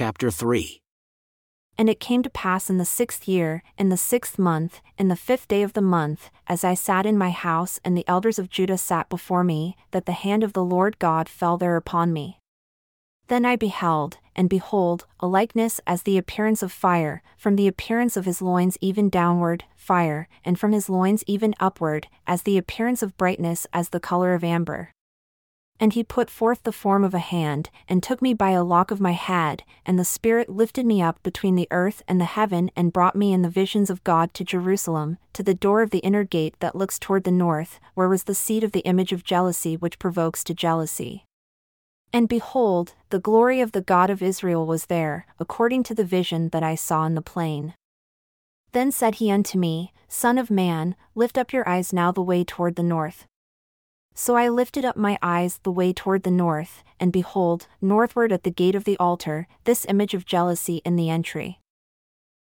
chapter 3. And it came to pass in the sixth year, in the sixth month, in the fifth day of the month, as I sat in my house and the elders of Judah sat before me, that the hand of the Lord God fell there upon me. Then I beheld, and behold, a likeness as the appearance of fire, from the appearance of his loins even downward, fire, and from his loins even upward, as the appearance of brightness as the color of amber. And he put forth the form of a hand, and took me by a lock of my head, and the Spirit lifted me up between the earth and the heaven, and brought me in the visions of God to Jerusalem, to the door of the inner gate that looks toward the north, where was the seat of the image of jealousy which provokes to jealousy. And behold, the glory of the God of Israel was there, according to the vision that I saw in the plain. Then said he unto me, Son of man, lift up your eyes now the way toward the north. So I lifted up my eyes the way toward the north, and behold, northward at the gate of the altar, this image of jealousy in the entry.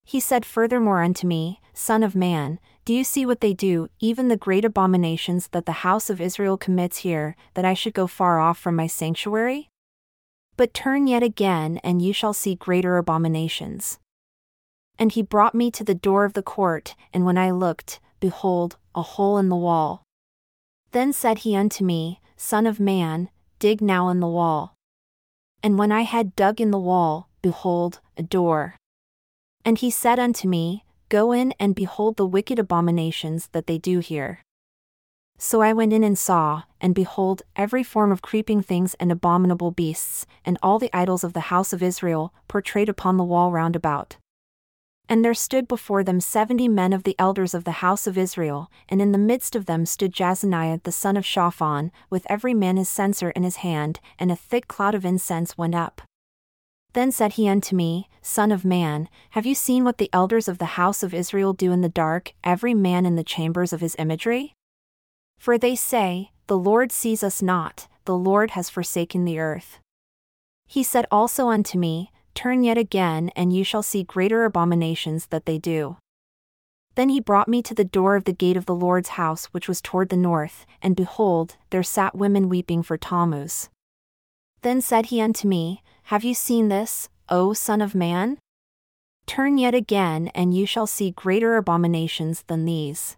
He said furthermore unto me, Son of man, do you see what they do, even the great abominations that the house of Israel commits here, that I should go far off from my sanctuary? But turn yet again, and you shall see greater abominations. And he brought me to the door of the court, and when I looked, behold, a hole in the wall. Then said he unto me, Son of man, dig now in the wall. And when I had dug in the wall, behold, a door. And he said unto me, Go in and behold the wicked abominations that they do here. So I went in and saw, and behold, every form of creeping things and abominable beasts, and all the idols of the house of Israel, portrayed upon the wall round about. And there stood before them seventy men of the elders of the house of Israel, and in the midst of them stood Jaazaniah the son of Shaphan, with every man his censer in his hand, and a thick cloud of incense went up. Then said he unto me, Son of man, have you seen what the elders of the house of Israel do in the dark, every man in the chambers of his imagery? For they say, The Lord sees us not, the Lord has forsaken the earth. He said also unto me, Turn yet again, and you shall see greater abominations that they do. Then he brought me to the door of the gate of the Lord's house which was toward the north, and behold, there sat women weeping for Tammuz. Then said he unto me, Have you seen this, O Son of Man? Turn yet again, and you shall see greater abominations than these.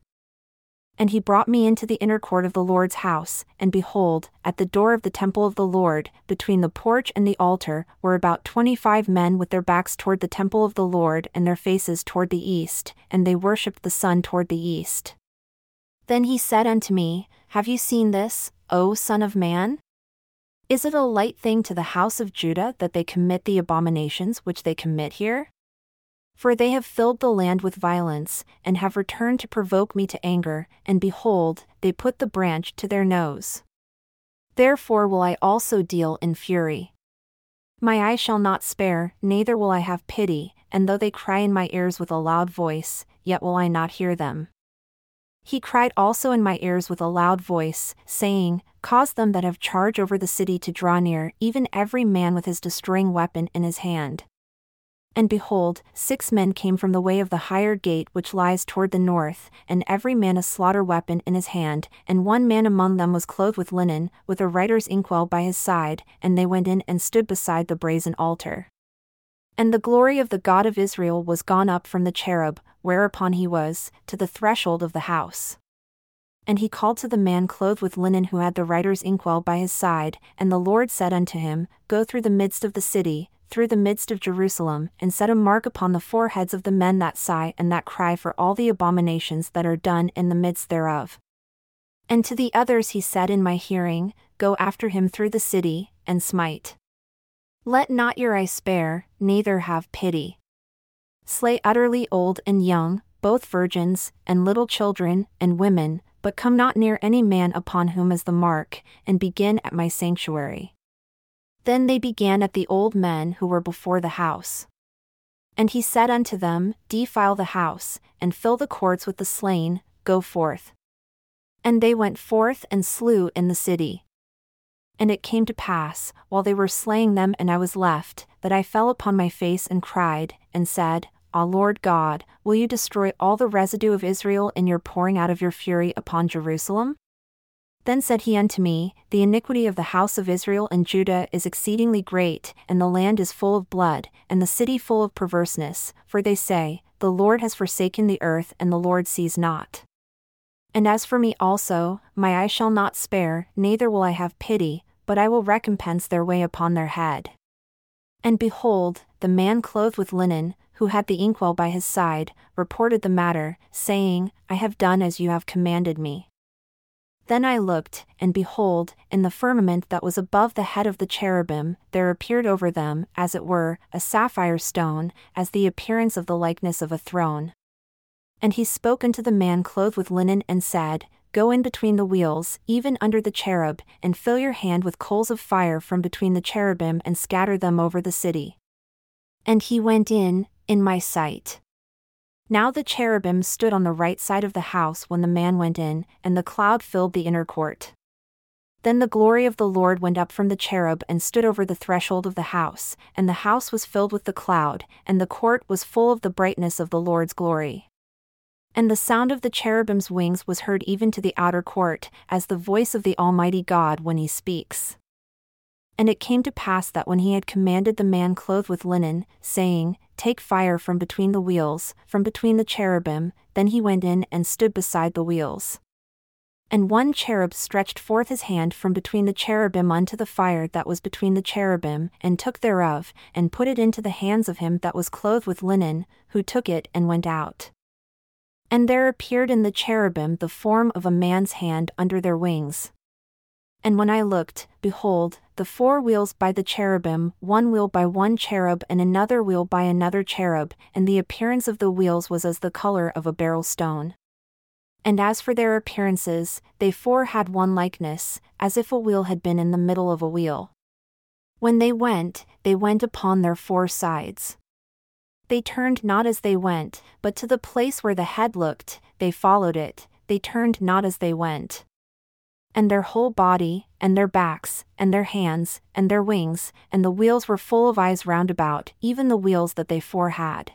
And he brought me into the inner court of the Lord's house, and behold, at the door of the temple of the Lord, between the porch and the altar, were about twenty five men with their backs toward the temple of the Lord and their faces toward the east, and they worshipped the sun toward the east. Then he said unto me, Have you seen this, O Son of Man? Is it a light thing to the house of Judah that they commit the abominations which they commit here? For they have filled the land with violence, and have returned to provoke me to anger, and behold, they put the branch to their nose. Therefore will I also deal in fury. My eye shall not spare, neither will I have pity, and though they cry in my ears with a loud voice, yet will I not hear them. He cried also in my ears with a loud voice, saying, Cause them that have charge over the city to draw near, even every man with his destroying weapon in his hand. And behold, six men came from the way of the higher gate which lies toward the north, and every man a slaughter weapon in his hand, and one man among them was clothed with linen, with a writer's inkwell by his side, and they went in and stood beside the brazen altar. And the glory of the God of Israel was gone up from the cherub, whereupon he was, to the threshold of the house. And he called to the man clothed with linen who had the writer's inkwell by his side, and the Lord said unto him, Go through the midst of the city, through the midst of Jerusalem, and set a mark upon the foreheads of the men that sigh and that cry for all the abominations that are done in the midst thereof. And to the others he said in my hearing, Go after him through the city, and smite. Let not your eye spare, neither have pity. Slay utterly old and young, both virgins, and little children, and women, but come not near any man upon whom is the mark, and begin at my sanctuary. Then they began at the old men who were before the house. And he said unto them, Defile the house, and fill the courts with the slain, go forth. And they went forth and slew in the city. And it came to pass, while they were slaying them and I was left, that I fell upon my face and cried, and said, Ah Lord God, will you destroy all the residue of Israel in your pouring out of your fury upon Jerusalem? Then said he unto me, The iniquity of the house of Israel and Judah is exceedingly great, and the land is full of blood, and the city full of perverseness, for they say, The Lord has forsaken the earth, and the Lord sees not. And as for me also, my eye shall not spare, neither will I have pity, but I will recompense their way upon their head. And behold, the man clothed with linen, who had the inkwell by his side, reported the matter, saying, I have done as you have commanded me. Then I looked, and behold, in the firmament that was above the head of the cherubim, there appeared over them, as it were, a sapphire stone, as the appearance of the likeness of a throne. And he spoke unto the man clothed with linen and said, Go in between the wheels, even under the cherub, and fill your hand with coals of fire from between the cherubim and scatter them over the city. And he went in, in my sight. Now the cherubim stood on the right side of the house when the man went in, and the cloud filled the inner court. Then the glory of the Lord went up from the cherub and stood over the threshold of the house, and the house was filled with the cloud, and the court was full of the brightness of the Lord's glory. And the sound of the cherubim's wings was heard even to the outer court, as the voice of the Almighty God when he speaks. And it came to pass that when he had commanded the man clothed with linen, saying, Take fire from between the wheels, from between the cherubim, then he went in and stood beside the wheels. And one cherub stretched forth his hand from between the cherubim unto the fire that was between the cherubim, and took thereof, and put it into the hands of him that was clothed with linen, who took it and went out. And there appeared in the cherubim the form of a man's hand under their wings. And when I looked, behold, the four wheels by the cherubim, one wheel by one cherub and another wheel by another cherub, and the appearance of the wheels was as the color of a beryl stone. And as for their appearances, they four had one likeness, as if a wheel had been in the middle of a wheel. When they went, they went upon their four sides. They turned not as they went, but to the place where the head looked, they followed it, they turned not as they went and their whole body, and their backs, and their hands, and their wings, and the wheels were full of eyes round about, even the wheels that they four had.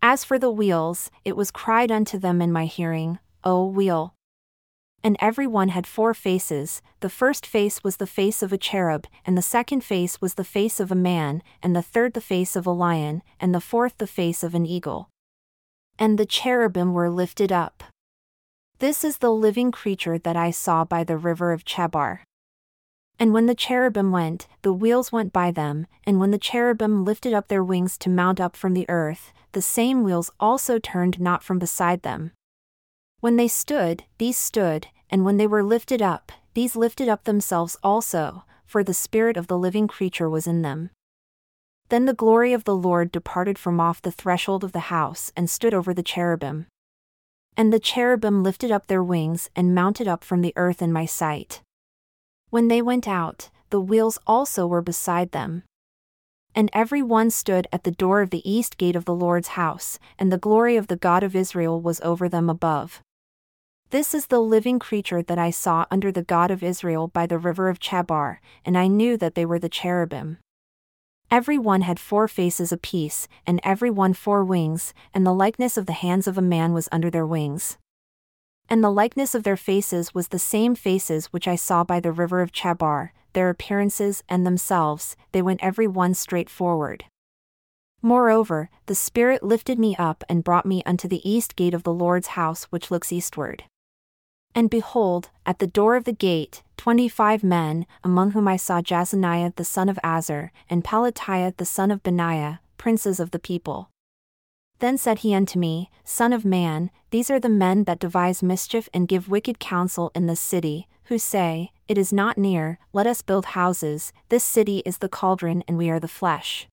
As for the wheels, it was cried unto them in my hearing, O wheel. And every one had four faces, the first face was the face of a cherub, and the second face was the face of a man, and the third the face of a lion, and the fourth the face of an eagle. And the cherubim were lifted up. This is the living creature that I saw by the river of Chebar. And when the cherubim went, the wheels went by them, and when the cherubim lifted up their wings to mount up from the earth, the same wheels also turned not from beside them. When they stood, these stood, and when they were lifted up, these lifted up themselves also, for the spirit of the living creature was in them. Then the glory of the Lord departed from off the threshold of the house and stood over the cherubim. And the cherubim lifted up their wings and mounted up from the earth in my sight. When they went out, the wheels also were beside them. And every one stood at the door of the east gate of the Lord's house, and the glory of the God of Israel was over them above. This is the living creature that I saw under the God of Israel by the river of Chebar, and I knew that they were the cherubim. Every one had four faces apiece, and every one four wings, and the likeness of the hands of a man was under their wings. And the likeness of their faces was the same faces which I saw by the river of Chebar, their appearances and themselves, they went every one straight forward. Moreover, the Spirit lifted me up and brought me unto the east gate of the Lord's house which looks eastward. And behold, at the door of the gate, twenty five men, among whom I saw Jaazaniah the son of Azur, and Pelatiah the son of Benaiah, princes of the people. Then said he unto me, Son of man, these are the men that devise mischief and give wicked counsel in this city, who say, It is not near, let us build houses, this city is the cauldron and we are the flesh.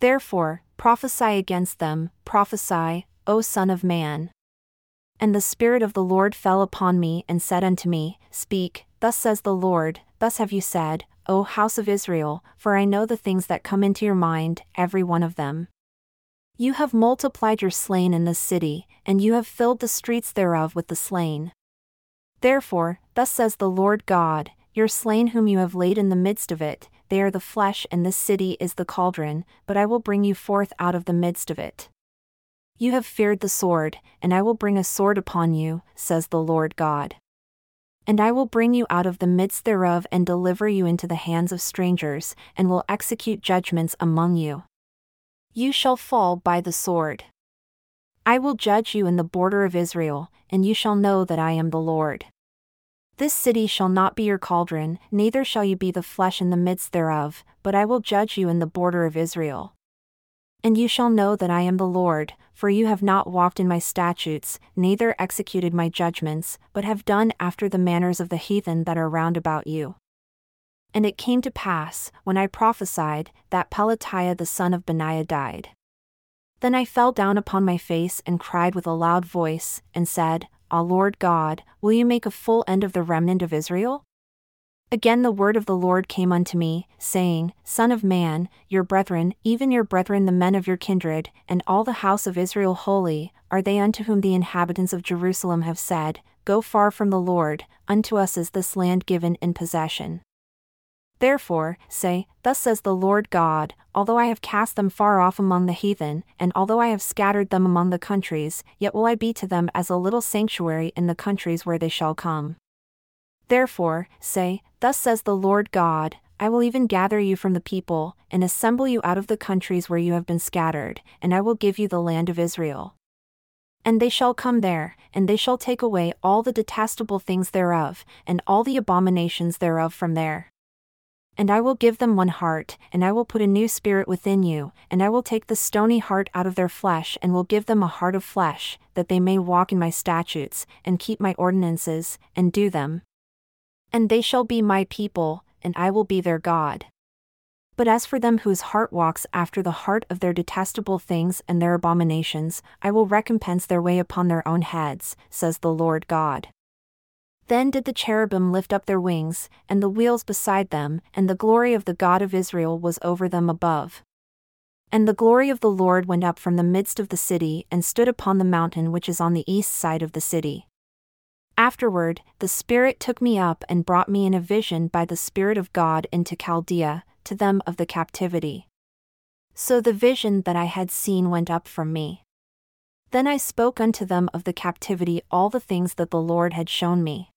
Therefore, prophesy against them, prophesy, O Son of man. And the Spirit of the Lord fell upon me and said unto me, Speak, thus says the Lord, thus have you said, O house of Israel, for I know the things that come into your mind, every one of them. You have multiplied your slain in this city, and you have filled the streets thereof with the slain. Therefore, thus says the Lord God, your slain whom you have laid in the midst of it, they are the flesh, and this city is the cauldron, but I will bring you forth out of the midst of it. You have feared the sword, and I will bring a sword upon you, says the Lord God. And I will bring you out of the midst thereof and deliver you into the hands of strangers, and will execute judgments among you. You shall fall by the sword. I will judge you in the border of Israel, and you shall know that I am the Lord. This city shall not be your cauldron, neither shall you be the flesh in the midst thereof, but I will judge you in the border of Israel. And you shall know that I am the Lord, for you have not walked in my statutes, neither executed my judgments, but have done after the manners of the heathen that are round about you. And it came to pass, when I prophesied, that Pelatiah the son of Benaiah died. Then I fell down upon my face and cried with a loud voice, and said, Ah Lord God, will you make a full end of the remnant of Israel? Again the word of the Lord came unto me, saying, Son of man, your brethren, even your brethren the men of your kindred, and all the house of Israel wholly, are they unto whom the inhabitants of Jerusalem have said, Go far from the Lord, unto us is this land given in possession. Therefore, say, Thus says the Lord God, although I have cast them far off among the heathen, and although I have scattered them among the countries, yet will I be to them as a little sanctuary in the countries where they shall come. Therefore, say, Thus says the Lord God, I will even gather you from the people, and assemble you out of the countries where you have been scattered, and I will give you the land of Israel. And they shall come there, and they shall take away all the detestable things thereof, and all the abominations thereof from there. And I will give them one heart, and I will put a new spirit within you, and I will take the stony heart out of their flesh, and will give them a heart of flesh, that they may walk in my statutes, and keep my ordinances, and do them. And they shall be my people, and I will be their God. But as for them whose heart walks after the heart of their detestable things and their abominations, I will recompense their way upon their own heads, says the Lord God. Then did the cherubim lift up their wings, and the wheels beside them, and the glory of the God of Israel was over them above. And the glory of the Lord went up from the midst of the city and stood upon the mountain which is on the east side of the city. Afterward, the Spirit took me up and brought me in a vision by the Spirit of God into Chaldea, to them of the captivity. So the vision that I had seen went up from me. Then I spoke unto them of the captivity all the things that the Lord had shown me.